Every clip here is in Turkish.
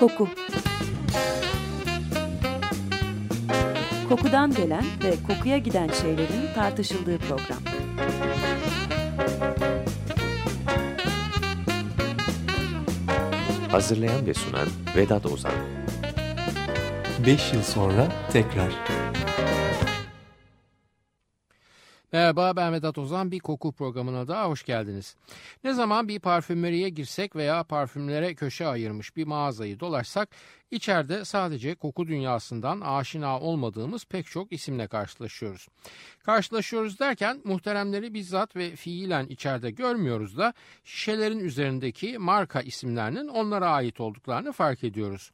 Koku Kokudan gelen ve kokuya giden şeylerin tartışıldığı program. Hazırlayan ve sunan Vedat Ozan 5 yıl sonra tekrar. Merhaba ben Vedat Ozan bir koku programına daha hoş geldiniz. Ne zaman bir parfümeriye girsek veya parfümlere köşe ayırmış bir mağazayı dolaşsak içeride sadece koku dünyasından aşina olmadığımız pek çok isimle karşılaşıyoruz. Karşılaşıyoruz derken muhteremleri bizzat ve fiilen içeride görmüyoruz da şişelerin üzerindeki marka isimlerinin onlara ait olduklarını fark ediyoruz.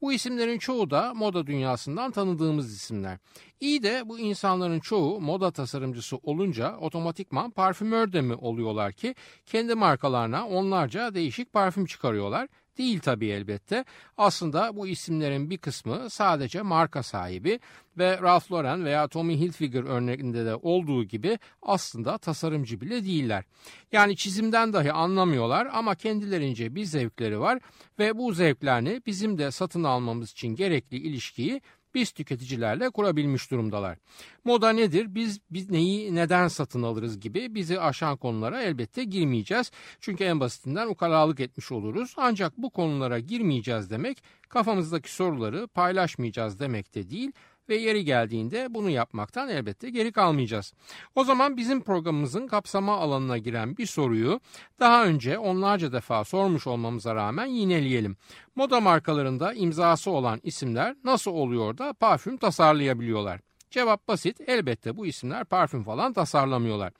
Bu isimlerin çoğu da moda dünyasından tanıdığımız isimler. İyi de bu insanların çoğu moda tasarımcısı olunca otomatikman parfümör de mi oluyorlar ki kendi markalarına onlarca değişik parfüm çıkarıyorlar Değil tabii elbette. Aslında bu isimlerin bir kısmı sadece marka sahibi ve Ralph Lauren veya Tommy Hilfiger örneğinde de olduğu gibi aslında tasarımcı bile değiller. Yani çizimden dahi anlamıyorlar ama kendilerince bir zevkleri var ve bu zevklerini bizim de satın almamız için gerekli ilişkiyi biz tüketicilerle kurabilmiş durumdalar. Moda nedir? Biz, biz neyi neden satın alırız gibi bizi aşan konulara elbette girmeyeceğiz. Çünkü en basitinden ukalalık etmiş oluruz. Ancak bu konulara girmeyeceğiz demek kafamızdaki soruları paylaşmayacağız demek de değil ve yeri geldiğinde bunu yapmaktan elbette geri kalmayacağız. O zaman bizim programımızın kapsama alanına giren bir soruyu daha önce onlarca defa sormuş olmamıza rağmen yineleyelim. Moda markalarında imzası olan isimler nasıl oluyor da parfüm tasarlayabiliyorlar? Cevap basit. Elbette bu isimler parfüm falan tasarlamıyorlar.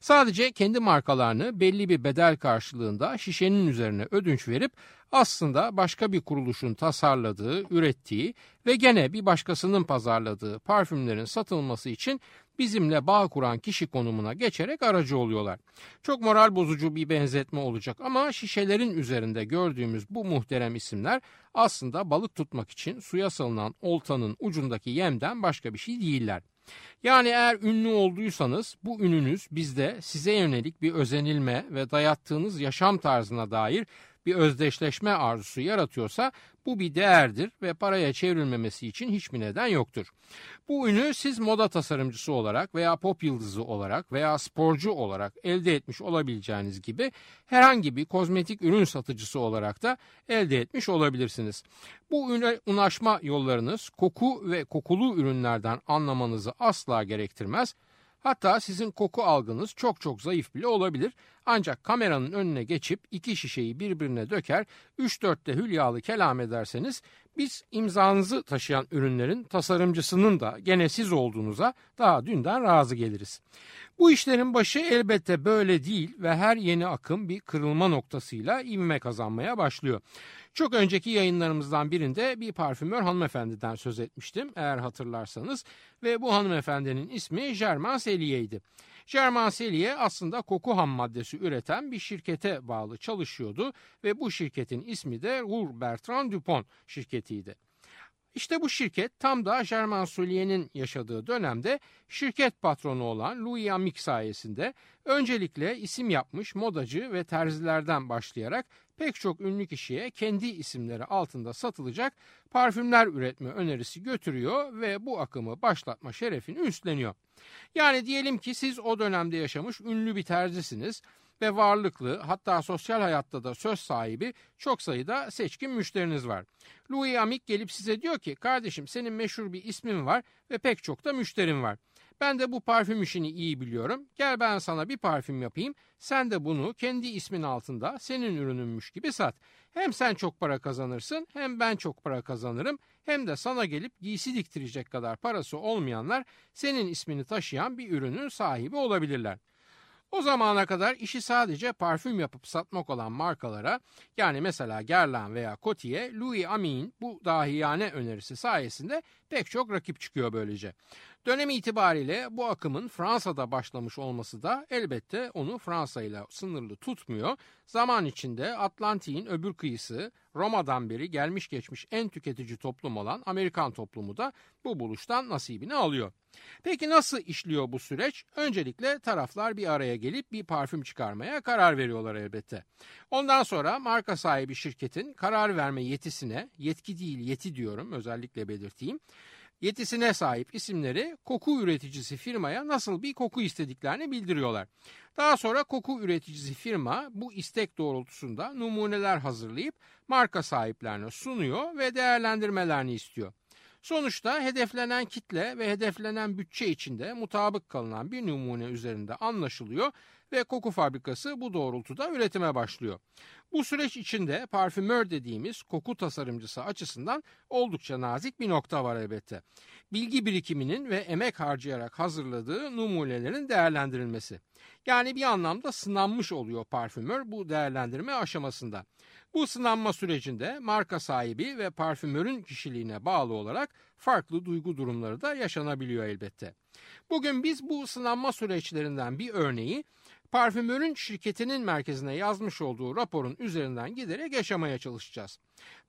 Sadece kendi markalarını belli bir bedel karşılığında şişenin üzerine ödünç verip aslında başka bir kuruluşun tasarladığı, ürettiği ve gene bir başkasının pazarladığı parfümlerin satılması için bizimle bağ kuran kişi konumuna geçerek aracı oluyorlar. Çok moral bozucu bir benzetme olacak ama şişelerin üzerinde gördüğümüz bu muhterem isimler aslında balık tutmak için suya salınan oltanın ucundaki yemden başka bir şey değiller. Yani eğer ünlü olduysanız bu ününüz bizde size yönelik bir özenilme ve dayattığınız yaşam tarzına dair bir özdeşleşme arzusu yaratıyorsa bu bir değerdir ve paraya çevrilmemesi için hiçbir neden yoktur. Bu ünü siz moda tasarımcısı olarak veya pop yıldızı olarak veya sporcu olarak elde etmiş olabileceğiniz gibi herhangi bir kozmetik ürün satıcısı olarak da elde etmiş olabilirsiniz. Bu üne ulaşma yollarınız koku ve kokulu ürünlerden anlamanızı asla gerektirmez Hatta sizin koku algınız çok çok zayıf bile olabilir. Ancak kameranın önüne geçip iki şişeyi birbirine döker, 3-4'te hülyalı kelam ederseniz biz imzanızı taşıyan ürünlerin tasarımcısının da gene siz olduğunuza daha dünden razı geliriz. Bu işlerin başı elbette böyle değil ve her yeni akım bir kırılma noktasıyla ivme kazanmaya başlıyor. Çok önceki yayınlarımızdan birinde bir parfümör hanımefendiden söz etmiştim eğer hatırlarsanız ve bu hanımefendinin ismi Germain Cellier'di. Germain Cellier aslında koku ham maddesi üreten bir şirkete bağlı çalışıyordu ve bu şirketin ismi de Roux Bertrand Dupont şirketiydi. İşte bu şirket tam da Germain Sully'nin yaşadığı dönemde şirket patronu olan Louis Amick sayesinde öncelikle isim yapmış modacı ve terzilerden başlayarak pek çok ünlü kişiye kendi isimleri altında satılacak parfümler üretme önerisi götürüyor ve bu akımı başlatma şerefini üstleniyor. Yani diyelim ki siz o dönemde yaşamış ünlü bir terzisiniz ve varlıklı hatta sosyal hayatta da söz sahibi çok sayıda seçkin müşteriniz var. Louis Amick gelip size diyor ki kardeşim senin meşhur bir ismin var ve pek çok da müşterin var. Ben de bu parfüm işini iyi biliyorum. Gel ben sana bir parfüm yapayım. Sen de bunu kendi ismin altında senin ürününmüş gibi sat. Hem sen çok para kazanırsın hem ben çok para kazanırım. Hem de sana gelip giysi diktirecek kadar parası olmayanlar senin ismini taşıyan bir ürünün sahibi olabilirler. O zamana kadar işi sadece parfüm yapıp satmak olan markalara yani mesela Guerlain veya Coty'e Louis Ami'nin bu dahiyane önerisi sayesinde Pek çok rakip çıkıyor böylece. Dönem itibariyle bu akımın Fransa'da başlamış olması da elbette onu Fransa ile sınırlı tutmuyor. Zaman içinde Atlantik'in öbür kıyısı Roma'dan beri gelmiş geçmiş en tüketici toplum olan Amerikan toplumu da bu buluştan nasibini alıyor. Peki nasıl işliyor bu süreç? Öncelikle taraflar bir araya gelip bir parfüm çıkarmaya karar veriyorlar elbette. Ondan sonra marka sahibi şirketin karar verme yetisine, yetki değil yeti diyorum özellikle belirteyim, yetisine sahip isimleri koku üreticisi firmaya nasıl bir koku istediklerini bildiriyorlar. Daha sonra koku üreticisi firma bu istek doğrultusunda numuneler hazırlayıp marka sahiplerine sunuyor ve değerlendirmelerini istiyor. Sonuçta hedeflenen kitle ve hedeflenen bütçe içinde mutabık kalınan bir numune üzerinde anlaşılıyor ve koku fabrikası bu doğrultuda üretime başlıyor. Bu süreç içinde parfümör dediğimiz koku tasarımcısı açısından oldukça nazik bir nokta var elbette. Bilgi birikiminin ve emek harcayarak hazırladığı numunelerin değerlendirilmesi. Yani bir anlamda sınanmış oluyor parfümör bu değerlendirme aşamasında. Bu sınanma sürecinde marka sahibi ve parfümörün kişiliğine bağlı olarak farklı duygu durumları da yaşanabiliyor elbette. Bugün biz bu sınanma süreçlerinden bir örneği parfümörün şirketinin merkezine yazmış olduğu raporun üzerinden giderek yaşamaya çalışacağız.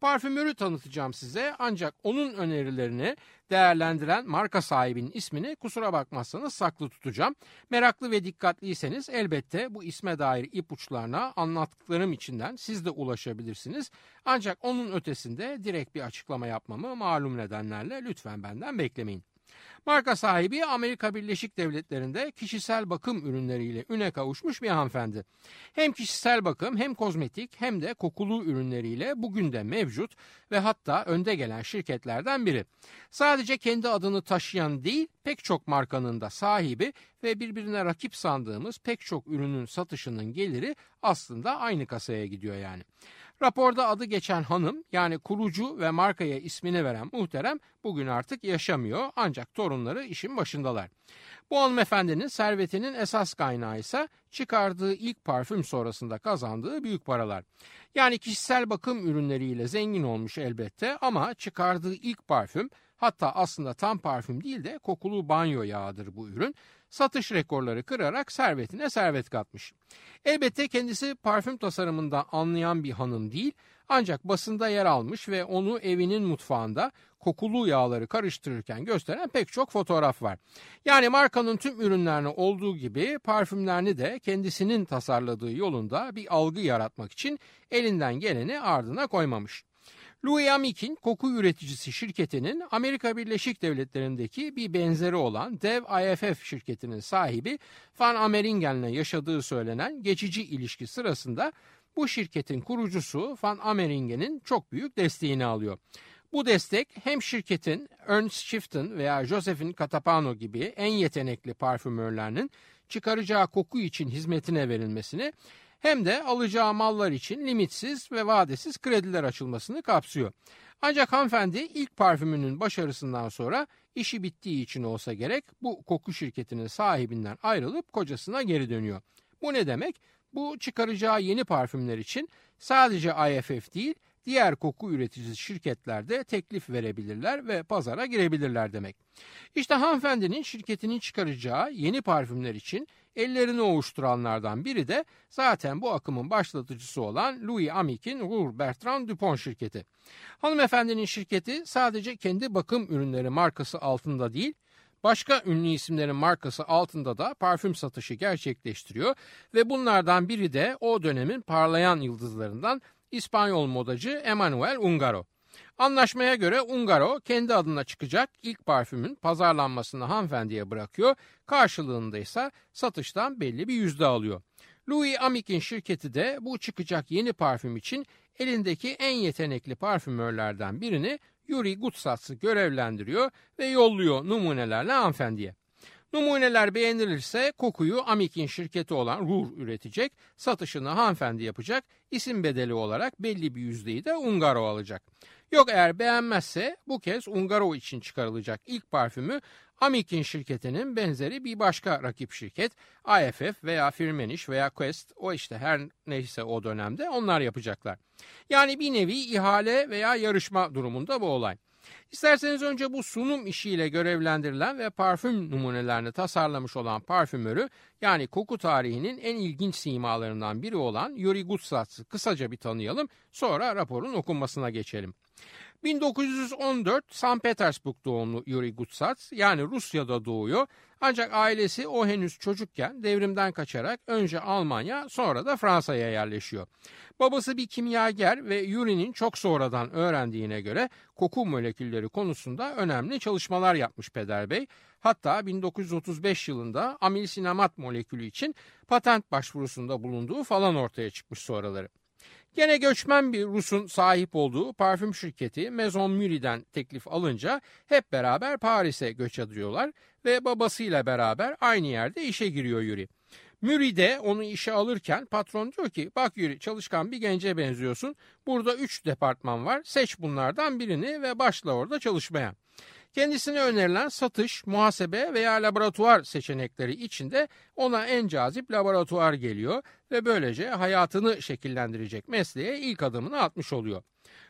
Parfümörü tanıtacağım size ancak onun önerilerini değerlendiren marka sahibinin ismini kusura bakmazsanız saklı tutacağım. Meraklı ve dikkatliyseniz elbette bu isme dair ipuçlarına anlattıklarım içinden siz de ulaşabilirsiniz. Ancak onun ötesinde direkt bir açıklama yapmamı malum nedenlerle lütfen benden beklemeyin. Marka sahibi Amerika Birleşik Devletleri'nde kişisel bakım ürünleriyle üne kavuşmuş bir hanımefendi. Hem kişisel bakım hem kozmetik hem de kokulu ürünleriyle bugün de mevcut ve hatta önde gelen şirketlerden biri. Sadece kendi adını taşıyan değil pek çok markanın da sahibi ve birbirine rakip sandığımız pek çok ürünün satışının geliri aslında aynı kasaya gidiyor yani. Raporda adı geçen hanım yani kurucu ve markaya ismini veren muhterem bugün artık yaşamıyor ancak torunları işin başındalar. Bu hanımefendinin servetinin esas kaynağı ise çıkardığı ilk parfüm sonrasında kazandığı büyük paralar. Yani kişisel bakım ürünleriyle zengin olmuş elbette ama çıkardığı ilk parfüm hatta aslında tam parfüm değil de kokulu banyo yağıdır bu ürün satış rekorları kırarak servetine servet katmış. Elbette kendisi parfüm tasarımından anlayan bir hanım değil ancak basında yer almış ve onu evinin mutfağında kokulu yağları karıştırırken gösteren pek çok fotoğraf var. Yani markanın tüm ürünlerini olduğu gibi parfümlerini de kendisinin tasarladığı yolunda bir algı yaratmak için elinden geleni ardına koymamış. Louis Amick'in koku üreticisi şirketinin Amerika Birleşik Devletleri'ndeki bir benzeri olan dev IFF şirketinin sahibi Van Ameringen'le yaşadığı söylenen geçici ilişki sırasında bu şirketin kurucusu Van Ameringen'in çok büyük desteğini alıyor. Bu destek hem şirketin Ernst Schiffton veya Josephine Catapano gibi en yetenekli parfümörlerinin çıkaracağı koku için hizmetine verilmesini hem de alacağı mallar için limitsiz ve vadesiz krediler açılmasını kapsıyor. Ancak hanımefendi ilk parfümünün başarısından sonra işi bittiği için olsa gerek bu koku şirketinin sahibinden ayrılıp kocasına geri dönüyor. Bu ne demek? Bu çıkaracağı yeni parfümler için sadece IFF değil diğer koku üreticisi şirketlerde teklif verebilirler ve pazara girebilirler demek. İşte hanımefendinin şirketinin çıkaracağı yeni parfümler için ellerini ovuşturanlardan biri de zaten bu akımın başlatıcısı olan Louis Amick'in Roux Bertrand Dupont şirketi. Hanımefendinin şirketi sadece kendi bakım ürünleri markası altında değil, başka ünlü isimlerin markası altında da parfüm satışı gerçekleştiriyor ve bunlardan biri de o dönemin parlayan yıldızlarından İspanyol modacı Emanuel Ungaro. Anlaşmaya göre Ungaro kendi adına çıkacak ilk parfümün pazarlanmasını hanımefendiye bırakıyor. Karşılığında ise satıştan belli bir yüzde alıyor. Louis Amick'in şirketi de bu çıkacak yeni parfüm için elindeki en yetenekli parfümörlerden birini Yuri Gutsatz'ı görevlendiriyor ve yolluyor numunelerle hanımefendiye. Numuneler beğenilirse kokuyu Amik'in şirketi olan Rur üretecek, satışını hanımefendi yapacak, isim bedeli olarak belli bir yüzdeyi de Ungaro alacak. Yok eğer beğenmezse bu kez Ungaro için çıkarılacak ilk parfümü Amik'in şirketinin benzeri bir başka rakip şirket IFF veya Firmenich veya Quest o işte her neyse o dönemde onlar yapacaklar. Yani bir nevi ihale veya yarışma durumunda bu olay. İsterseniz önce bu sunum işiyle görevlendirilen ve parfüm numunelerini tasarlamış olan parfümörü yani koku tarihinin en ilginç simalarından biri olan Yuri Gutsatz'ı kısaca bir tanıyalım sonra raporun okunmasına geçelim. 1914 St. Petersburg doğumlu Yuri Gutsats yani Rusya'da doğuyor ancak ailesi o henüz çocukken devrimden kaçarak önce Almanya sonra da Fransa'ya yerleşiyor. Babası bir kimyager ve Yuri'nin çok sonradan öğrendiğine göre koku molekülleri konusunda önemli çalışmalar yapmış Peder Bey. Hatta 1935 yılında amil sinamat molekülü için patent başvurusunda bulunduğu falan ortaya çıkmış sonraları. Gene göçmen bir Rus'un sahip olduğu parfüm şirketi Maison Murie'den teklif alınca hep beraber Paris'e göç ediyorlar ve babasıyla beraber aynı yerde işe giriyor Yuri. Muri de onu işe alırken patron diyor ki bak Yuri çalışkan bir gence benziyorsun. Burada üç departman var seç bunlardan birini ve başla orada çalışmaya. Kendisine önerilen satış, muhasebe veya laboratuvar seçenekleri içinde ona en cazip laboratuvar geliyor ve böylece hayatını şekillendirecek mesleğe ilk adımını atmış oluyor.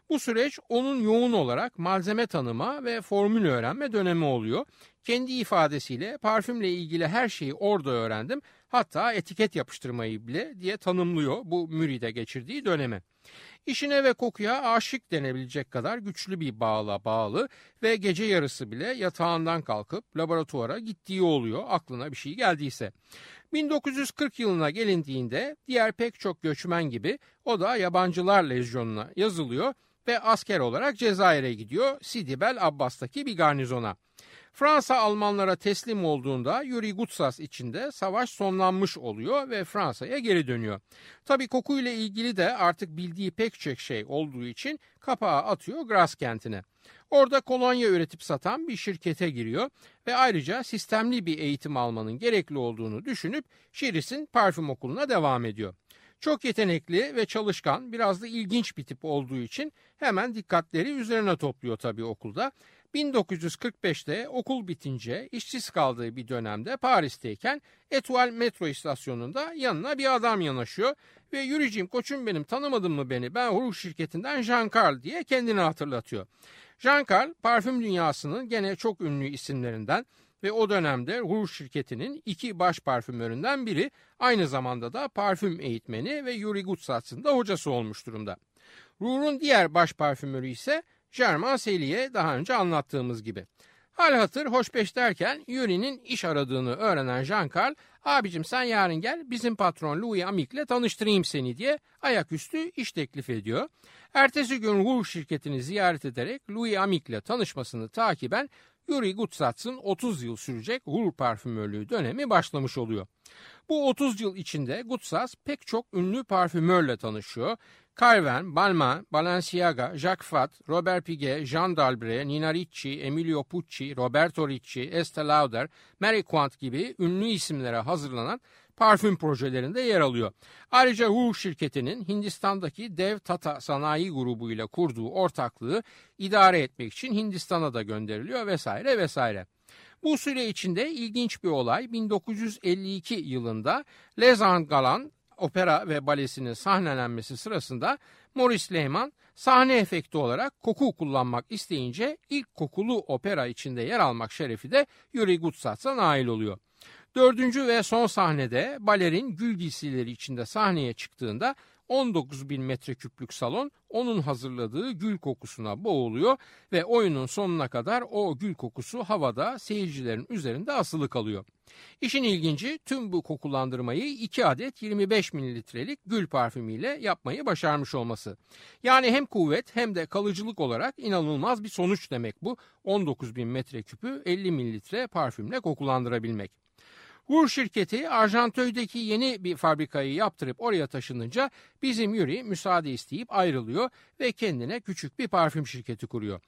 Bu süreç onun yoğun olarak malzeme tanıma ve formül öğrenme dönemi oluyor. Kendi ifadesiyle parfümle ilgili her şeyi orada öğrendim. Hatta etiket yapıştırmayı bile diye tanımlıyor bu Müride geçirdiği dönemi. İşine ve kokuya aşık denebilecek kadar güçlü bir bağla bağlı ve gece yarısı bile yatağından kalkıp laboratuvara gittiği oluyor aklına bir şey geldiyse. 1940 yılına gelindiğinde diğer pek çok göçmen gibi o da yabancılar lejyonuna yazılıyor ve asker olarak Cezayir'e gidiyor Sidi Bel Abbas'taki bir garnizona. Fransa Almanlara teslim olduğunda Yuri Gutsas içinde savaş sonlanmış oluyor ve Fransa'ya geri dönüyor. Tabii kokuyla ilgili de artık bildiği pek çok şey olduğu için kapağı atıyor Gras kentine. Orada kolonya üretip satan bir şirkete giriyor ve ayrıca sistemli bir eğitim almanın gerekli olduğunu düşünüp Şiris'in parfüm okuluna devam ediyor. Çok yetenekli ve çalışkan, biraz da ilginç bir tip olduğu için hemen dikkatleri üzerine topluyor tabii okulda 1945'te okul bitince işsiz kaldığı bir dönemde Paris'teyken Etoile metro istasyonunda yanına bir adam yanaşıyor ve yürüyeceğim koçum benim tanımadın mı beni ben Rouge şirketinden Jean Carl diye kendini hatırlatıyor. Jean Carl parfüm dünyasının gene çok ünlü isimlerinden ve o dönemde Rouge şirketinin iki baş parfümöründen biri aynı zamanda da parfüm eğitmeni ve Yuri Gutsatz'ın da hocası olmuş durumda. Rouge'un diğer baş parfümörü ise Germain Seli'ye daha önce anlattığımız gibi. Hal hatır hoşbeş derken Yuri'nin iş aradığını öğrenen Jean Carl, abicim sen yarın gel bizim patron Louis Amic'le tanıştırayım seni diye ayaküstü iş teklif ediyor. Ertesi gün Rouge şirketini ziyaret ederek Louis Amic'le tanışmasını takiben Yuri Gutsatz'ın 30 yıl sürecek Rouge parfümörlüğü dönemi başlamış oluyor. Bu 30 yıl içinde Gutsatz pek çok ünlü parfümörle tanışıyor Calvin, Balmain, Balenciaga, Jacques Fat, Robert Piguet, Jean Dalbret, Nina Ricci, Emilio Pucci, Roberto Ricci, Estee Lauder, Mary Quant gibi ünlü isimlere hazırlanan parfüm projelerinde yer alıyor. Ayrıca Rouge şirketinin Hindistan'daki dev Tata sanayi grubuyla kurduğu ortaklığı idare etmek için Hindistan'a da gönderiliyor vesaire vesaire. Bu süre içinde ilginç bir olay 1952 yılında Les Galan opera ve balesinin sahnelenmesi sırasında Morris Lehman sahne efekti olarak koku kullanmak isteyince ilk kokulu opera içinde yer almak şerefi de Yuri Gutsatz'a nail oluyor. Dördüncü ve son sahnede balerin gül giysileri içinde sahneye çıktığında 19 bin metreküplük salon onun hazırladığı gül kokusuna boğuluyor ve oyunun sonuna kadar o gül kokusu havada seyircilerin üzerinde asılı kalıyor. İşin ilginci tüm bu kokulandırmayı 2 adet 25 mililitrelik gül parfümüyle yapmayı başarmış olması. Yani hem kuvvet hem de kalıcılık olarak inanılmaz bir sonuç demek bu 19 bin metreküpü 50 mililitre parfümle kokulandırabilmek. Gur şirketi Arjantöy'deki yeni bir fabrikayı yaptırıp oraya taşınınca bizim Yuri müsaade isteyip ayrılıyor ve kendine küçük bir parfüm şirketi kuruyor.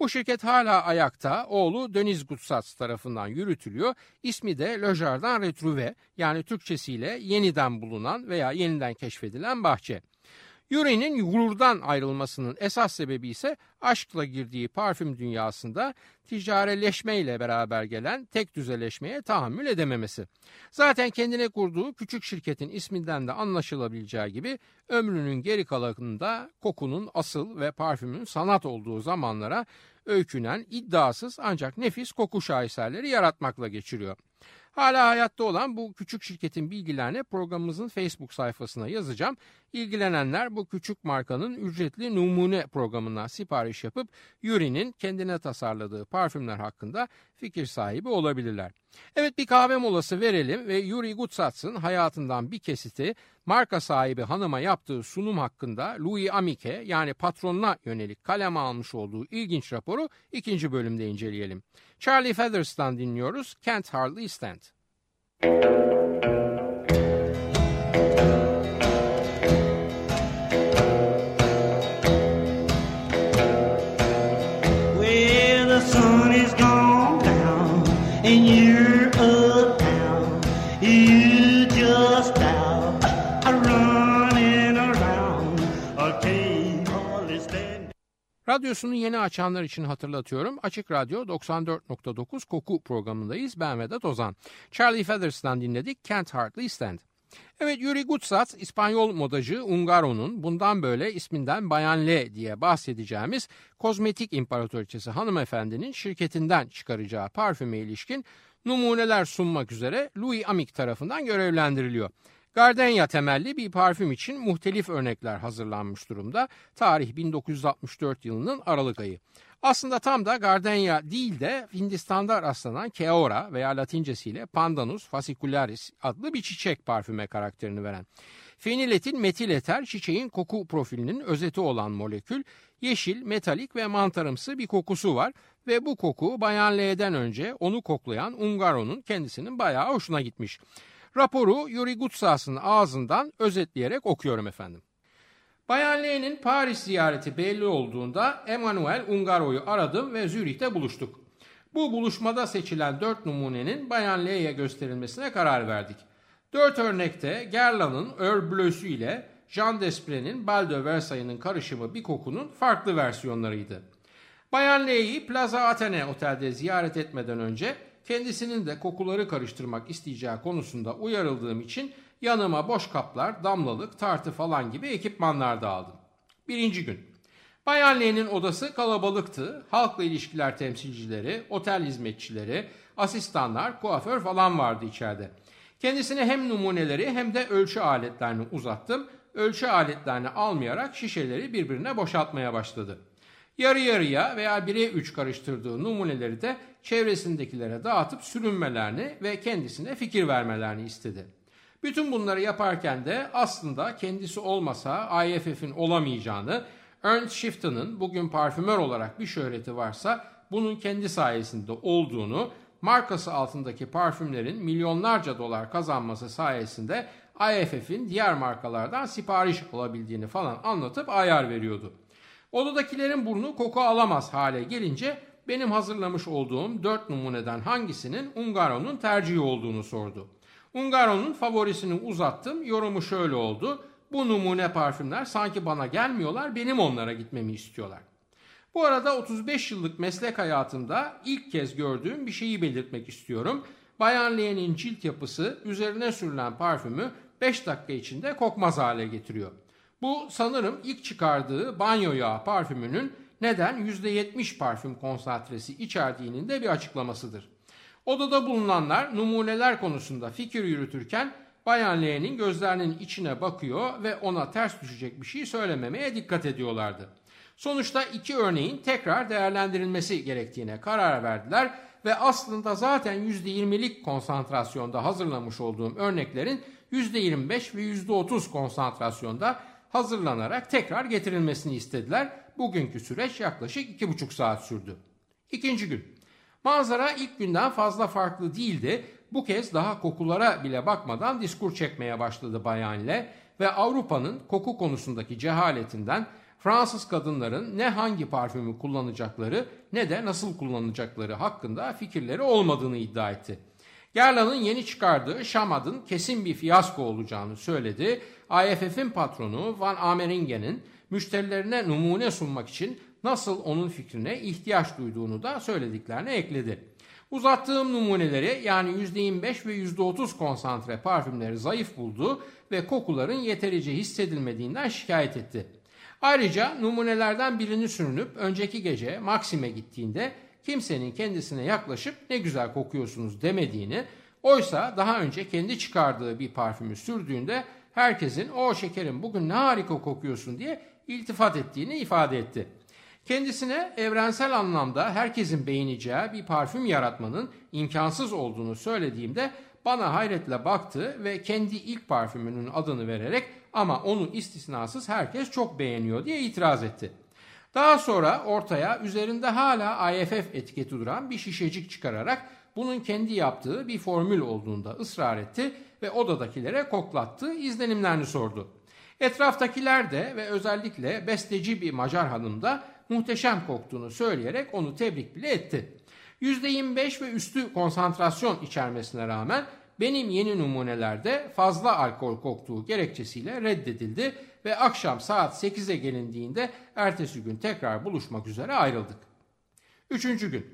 Bu şirket hala ayakta, oğlu Deniz Gutsats tarafından yürütülüyor. İsmi de Le Jardin Retrouvé yani Türkçesiyle yeniden bulunan veya yeniden keşfedilen bahçe. Yuri'nin gururdan ayrılmasının esas sebebi ise aşkla girdiği parfüm dünyasında ticareleşmeyle beraber gelen tek düzeleşmeye tahammül edememesi. Zaten kendine kurduğu küçük şirketin isminden de anlaşılabileceği gibi ömrünün geri kalanında kokunun asıl ve parfümün sanat olduğu zamanlara öykünen, iddiasız ancak nefis koku şaheserleri yaratmakla geçiriyor. Hala hayatta olan bu küçük şirketin bilgilerini programımızın Facebook sayfasına yazacağım. İlgilenenler bu küçük markanın ücretli numune programından sipariş yapıp Yuri'nin kendine tasarladığı parfümler hakkında fikir sahibi olabilirler. Evet bir kahve molası verelim ve Yuri Gutsatz'ın hayatından bir kesiti marka sahibi hanıma yaptığı sunum hakkında Louis Amike yani patronuna yönelik kaleme almış olduğu ilginç raporu ikinci bölümde inceleyelim. Charlie Feathers'tan dinliyoruz Can't Hardly Stand. Well, Radyosunu yeni açanlar için hatırlatıyorum. Açık Radyo 94.9 Koku programındayız. Ben Vedat Ozan. Charlie Feathers'tan dinledik Can't Hardly Stand. Evet Yuri Gutsat İspanyol modacı Ungaro'nun bundan böyle isminden Bayan L diye bahsedeceğimiz kozmetik imparatoriçesi hanımefendinin şirketinden çıkaracağı parfüme ilişkin numuneler sunmak üzere Louis Amick tarafından görevlendiriliyor. Gardenia temelli bir parfüm için muhtelif örnekler hazırlanmış durumda. Tarih 1964 yılının Aralık ayı. Aslında tam da Gardenia değil de Hindistan'da rastlanan Keora veya latincesiyle Pandanus fascicularis adlı bir çiçek parfüme karakterini veren. Feniletin metil eter çiçeğin koku profilinin özeti olan molekül yeşil, metalik ve mantarımsı bir kokusu var ve bu koku Bayan L'den önce onu koklayan Ungaro'nun kendisinin bayağı hoşuna gitmiş. Raporu Yuri Gutsas'ın ağzından özetleyerek okuyorum efendim. Bayan L'nin Paris ziyareti belli olduğunda Emmanuel Ungaro'yu aradım ve Zürih'te buluştuk. Bu buluşmada seçilen dört numunenin Bayan L'ye gösterilmesine karar verdik. Dört örnekte Guerlain'ın Heure Bleu'sü ile Jean Desprez'in Bal de Versailles'in karışımı bir kokunun farklı versiyonlarıydı. Bayan L'yi Plaza Athene otelde ziyaret etmeden önce kendisinin de kokuları karıştırmak isteyeceği konusunda uyarıldığım için yanıma boş kaplar, damlalık, tartı falan gibi ekipmanlar da aldım. Birinci gün. Bayan L'nin odası kalabalıktı. Halkla ilişkiler temsilcileri, otel hizmetçileri, asistanlar, kuaför falan vardı içeride. Kendisine hem numuneleri hem de ölçü aletlerini uzattım. Ölçü aletlerini almayarak şişeleri birbirine boşaltmaya başladı. Yarı yarıya veya bire üç karıştırdığı numuneleri de çevresindekilere dağıtıp sürünmelerini ve kendisine fikir vermelerini istedi. Bütün bunları yaparken de aslında kendisi olmasa IFF'in olamayacağını, Ernst Shifton'ın bugün parfümör olarak bir şöhreti varsa bunun kendi sayesinde olduğunu, markası altındaki parfümlerin milyonlarca dolar kazanması sayesinde IFF'in diğer markalardan sipariş alabildiğini falan anlatıp ayar veriyordu. Odadakilerin burnu koku alamaz hale gelince benim hazırlamış olduğum 4 numuneden hangisinin Ungaro'nun tercihi olduğunu sordu. Ungaro'nun favorisini uzattım. Yorumu şöyle oldu. Bu numune parfümler sanki bana gelmiyorlar, benim onlara gitmemi istiyorlar. Bu arada 35 yıllık meslek hayatımda ilk kez gördüğüm bir şeyi belirtmek istiyorum. Bayan Lee'nin cilt yapısı üzerine sürülen parfümü 5 dakika içinde kokmaz hale getiriyor. Bu sanırım ilk çıkardığı banyo yağı parfümünün neden %70 parfüm konsantresi içerdiğinin de bir açıklamasıdır. Odada bulunanlar numuneler konusunda fikir yürütürken Bayan L'nin gözlerinin içine bakıyor ve ona ters düşecek bir şey söylememeye dikkat ediyorlardı. Sonuçta iki örneğin tekrar değerlendirilmesi gerektiğine karar verdiler ve aslında zaten %20'lik konsantrasyonda hazırlamış olduğum örneklerin %25 ve %30 konsantrasyonda hazırlanarak tekrar getirilmesini istediler. Bugünkü süreç yaklaşık 2,5 saat sürdü. İkinci gün. Manzara ilk günden fazla farklı değildi. Bu kez daha kokulara bile bakmadan diskur çekmeye başladı Bayanle ve Avrupa'nın koku konusundaki cehaletinden Fransız kadınların ne hangi parfümü kullanacakları ne de nasıl kullanacakları hakkında fikirleri olmadığını iddia etti. Gerla'nın yeni çıkardığı Şamad'ın kesin bir fiyasko olacağını söyledi. IFF'in patronu Van Ameringen'in müşterilerine numune sunmak için nasıl onun fikrine ihtiyaç duyduğunu da söylediklerine ekledi. Uzattığım numuneleri yani %25 ve %30 konsantre parfümleri zayıf buldu ve kokuların yeterince hissedilmediğinden şikayet etti. Ayrıca numunelerden birini sürünüp önceki gece Maxim'e gittiğinde kimsenin kendisine yaklaşıp ne güzel kokuyorsunuz demediğini, oysa daha önce kendi çıkardığı bir parfümü sürdüğünde herkesin o şekerim bugün ne harika kokuyorsun diye iltifat ettiğini ifade etti. Kendisine evrensel anlamda herkesin beğeneceği bir parfüm yaratmanın imkansız olduğunu söylediğimde bana hayretle baktı ve kendi ilk parfümünün adını vererek ama onu istisnasız herkes çok beğeniyor diye itiraz etti. Daha sonra ortaya üzerinde hala IFF etiketi duran bir şişecik çıkararak bunun kendi yaptığı bir formül olduğunda ısrar etti ve odadakilere koklattığı izlenimlerini sordu. Etraftakiler de ve özellikle besteci bir Macar hanım da muhteşem koktuğunu söyleyerek onu tebrik bile etti. %25 ve üstü konsantrasyon içermesine rağmen benim yeni numunelerde fazla alkol koktuğu gerekçesiyle reddedildi ve akşam saat 8'e gelindiğinde ertesi gün tekrar buluşmak üzere ayrıldık. Üçüncü gün.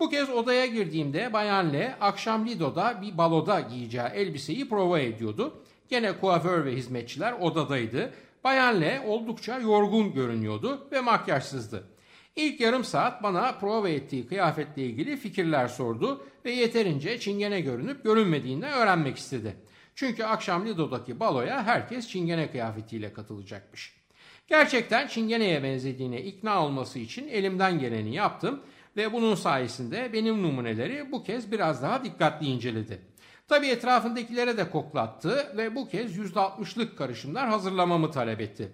Bu kez odaya girdiğimde Bayan L akşam Lido'da bir baloda giyeceği elbiseyi prova ediyordu. Gene kuaför ve hizmetçiler odadaydı. Bayan L oldukça yorgun görünüyordu ve makyajsızdı. İlk yarım saat bana prova ettiği kıyafetle ilgili fikirler sordu ve yeterince çingene görünüp görünmediğini öğrenmek istedi. Çünkü akşam Lido'daki baloya herkes çingene kıyafetiyle katılacakmış. Gerçekten çingeneye benzediğine ikna olması için elimden geleni yaptım ve bunun sayesinde benim numuneleri bu kez biraz daha dikkatli inceledi. Tabi etrafındakilere de koklattı ve bu kez %60'lık karışımlar hazırlamamı talep etti.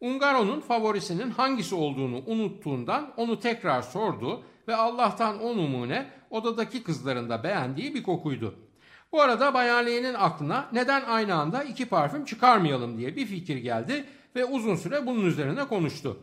Ungaro'nun favorisinin hangisi olduğunu unuttuğundan onu tekrar sordu ve Allah'tan o numune odadaki kızların da beğendiği bir kokuydu. Bu arada Bayan aklına neden aynı anda iki parfüm çıkarmayalım diye bir fikir geldi ve uzun süre bunun üzerine konuştu.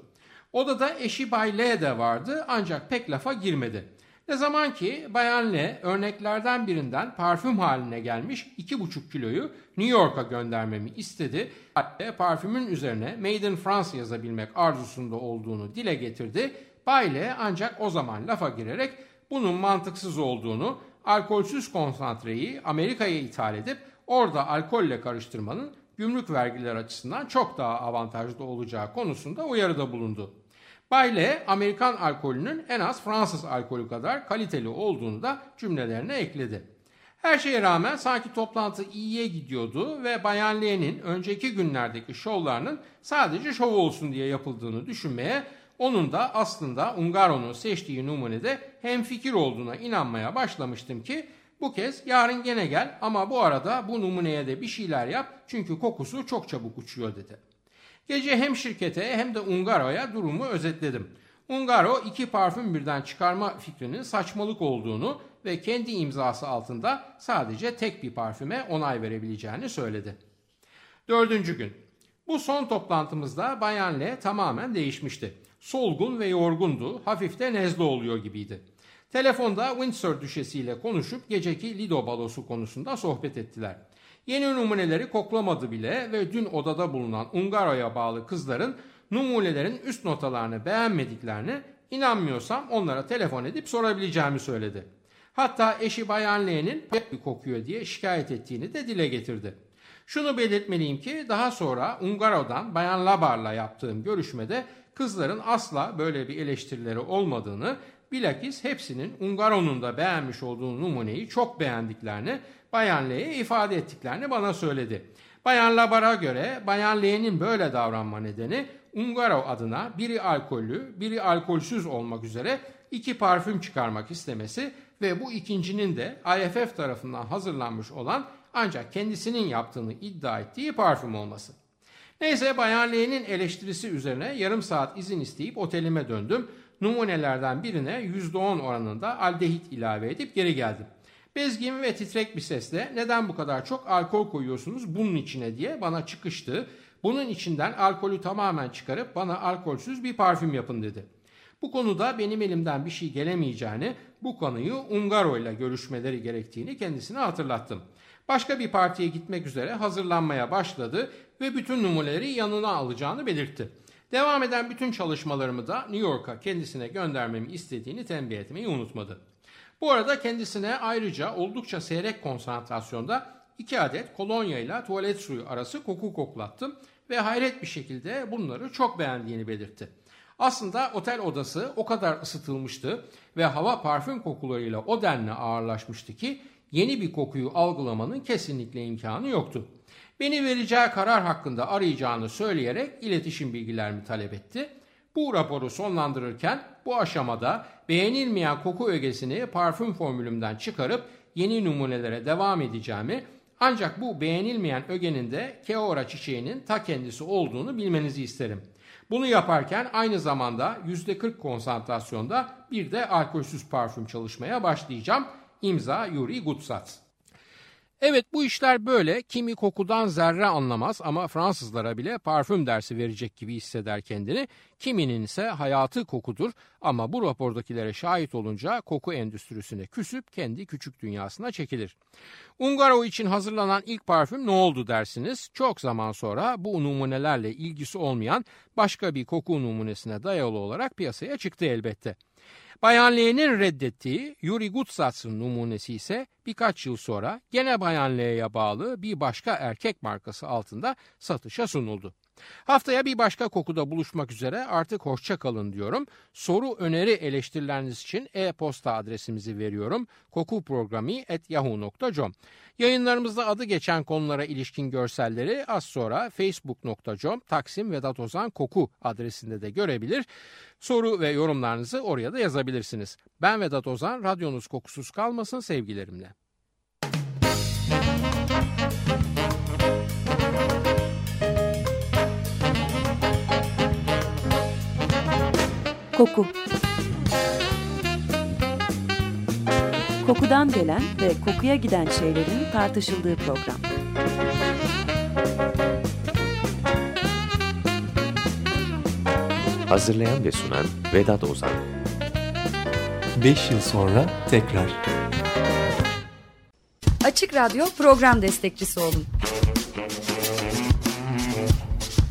Odada eşi Bay L de vardı ancak pek lafa girmedi. Ne zaman ki Bayan L örneklerden birinden parfüm haline gelmiş 2,5 kiloyu New York'a göndermemi istedi. Hatta parfümün üzerine Made in France yazabilmek arzusunda olduğunu dile getirdi. Bay L ancak o zaman lafa girerek bunun mantıksız olduğunu, alkolsüz konsantreyi Amerika'ya ithal edip orada alkolle karıştırmanın gümrük açısından çok daha avantajlı olacağı konusunda uyarıda bulundu. Bayle Amerikan alkolünün en az Fransız alkolü kadar kaliteli olduğunu da cümlelerine ekledi. Her şeye rağmen sanki toplantı iyiye gidiyordu ve Bayan Lee'nin önceki günlerdeki şovlarının sadece şov olsun diye yapıldığını düşünmeye, onun da aslında Ungaro'nun seçtiği numunede hem fikir olduğuna inanmaya başlamıştım ki bu kez yarın gene gel ama bu arada bu numuneye de bir şeyler yap çünkü kokusu çok çabuk uçuyor dedi. Gece hem şirkete hem de Ungaro'ya durumu özetledim. Ungaro iki parfüm birden çıkarma fikrinin saçmalık olduğunu ve kendi imzası altında sadece tek bir parfüme onay verebileceğini söyledi. Dördüncü gün. Bu son toplantımızda Bayan L tamamen değişmişti. Solgun ve yorgundu, hafif de nezle oluyor gibiydi. Telefonda Windsor düşesiyle konuşup geceki Lido balosu konusunda sohbet ettiler. Yeni numuneleri koklamadı bile ve dün odada bulunan Ungaro'ya bağlı kızların numunelerin üst notalarını beğenmediklerini inanmıyorsam onlara telefon edip sorabileceğimi söyledi. Hatta eşi Bayan L'nin pek kokuyor diye şikayet ettiğini de dile getirdi. Şunu belirtmeliyim ki daha sonra Ungaro'dan Bayan Labar'la yaptığım görüşmede kızların asla böyle bir eleştirileri olmadığını, bilakis hepsinin Ungaro'nun da beğenmiş olduğu numuneyi çok beğendiklerini Bayan L'ye ifade ettiklerini bana söyledi. Bayan Labar'a göre Bayan L'nin böyle davranma nedeni Ungaro adına biri alkollü, biri alkolsüz olmak üzere iki parfüm çıkarmak istemesi ve bu ikincinin de IFF tarafından hazırlanmış olan ancak kendisinin yaptığını iddia ettiği parfüm olması. Neyse Bayan L'nin eleştirisi üzerine yarım saat izin isteyip otelime döndüm. Numunelerden birine %10 oranında aldehit ilave edip geri geldim. Bezgin ve titrek bir sesle neden bu kadar çok alkol koyuyorsunuz bunun içine diye bana çıkıştı. Bunun içinden alkolü tamamen çıkarıp bana alkolsüz bir parfüm yapın dedi. Bu konuda benim elimden bir şey gelemeyeceğini, bu konuyu Ungaro ile görüşmeleri gerektiğini kendisine hatırlattım. Başka bir partiye gitmek üzere hazırlanmaya başladı ve bütün numuneleri yanına alacağını belirtti. Devam eden bütün çalışmalarımı da New York'a kendisine göndermemi istediğini tembih etmeyi unutmadı. Bu arada kendisine ayrıca oldukça seyrek konsantrasyonda iki adet kolonya ile tuvalet suyu arası koku koklattım ve hayret bir şekilde bunları çok beğendiğini belirtti. Aslında otel odası o kadar ısıtılmıştı ve hava parfüm kokularıyla o denli ağırlaşmıştı ki yeni bir kokuyu algılamanın kesinlikle imkanı yoktu. Beni vereceği karar hakkında arayacağını söyleyerek iletişim bilgilerimi talep etti. Bu raporu sonlandırırken bu aşamada beğenilmeyen koku ögesini parfüm formülümden çıkarıp yeni numunelere devam edeceğimi ancak bu beğenilmeyen ögenin de keora çiçeğinin ta kendisi olduğunu bilmenizi isterim. Bunu yaparken aynı zamanda %40 konsantrasyonda bir de alkolsüz parfüm çalışmaya başlayacağım. İmza Yuri Gutsat. Evet bu işler böyle. Kimi kokudan zerre anlamaz ama Fransızlara bile parfüm dersi verecek gibi hisseder kendini. Kiminin ise hayatı kokudur ama bu rapordakilere şahit olunca koku endüstrisine küsüp kendi küçük dünyasına çekilir. Ungaro için hazırlanan ilk parfüm ne oldu dersiniz? Çok zaman sonra bu numunelerle ilgisi olmayan başka bir koku numunesine dayalı olarak piyasaya çıktı elbette. Bayan L'nin reddettiği Yuri Gutsatz'ın numunesi ise birkaç yıl sonra gene Bayan L'ye bağlı bir başka erkek markası altında satışa sunuldu. Haftaya bir başka kokuda buluşmak üzere artık hoşça kalın diyorum. Soru, öneri, eleştirileriniz için e-posta adresimizi veriyorum. kokuprogrami.yahoo.com Yayınlarımızda adı geçen konulara ilişkin görselleri az sonra facebook.com Taksim Vedat Ozan Koku adresinde de görebilir. Soru ve yorumlarınızı oraya da yazabilirsiniz. Ben Vedat Ozan, radyonuz kokusuz kalmasın sevgilerimle. Koku Kokudan gelen ve kokuya giden şeylerin tartışıldığı program. Hazırlayan ve sunan Vedat Ozan 5 yıl sonra tekrar. Açık Radyo program destekçisi olun.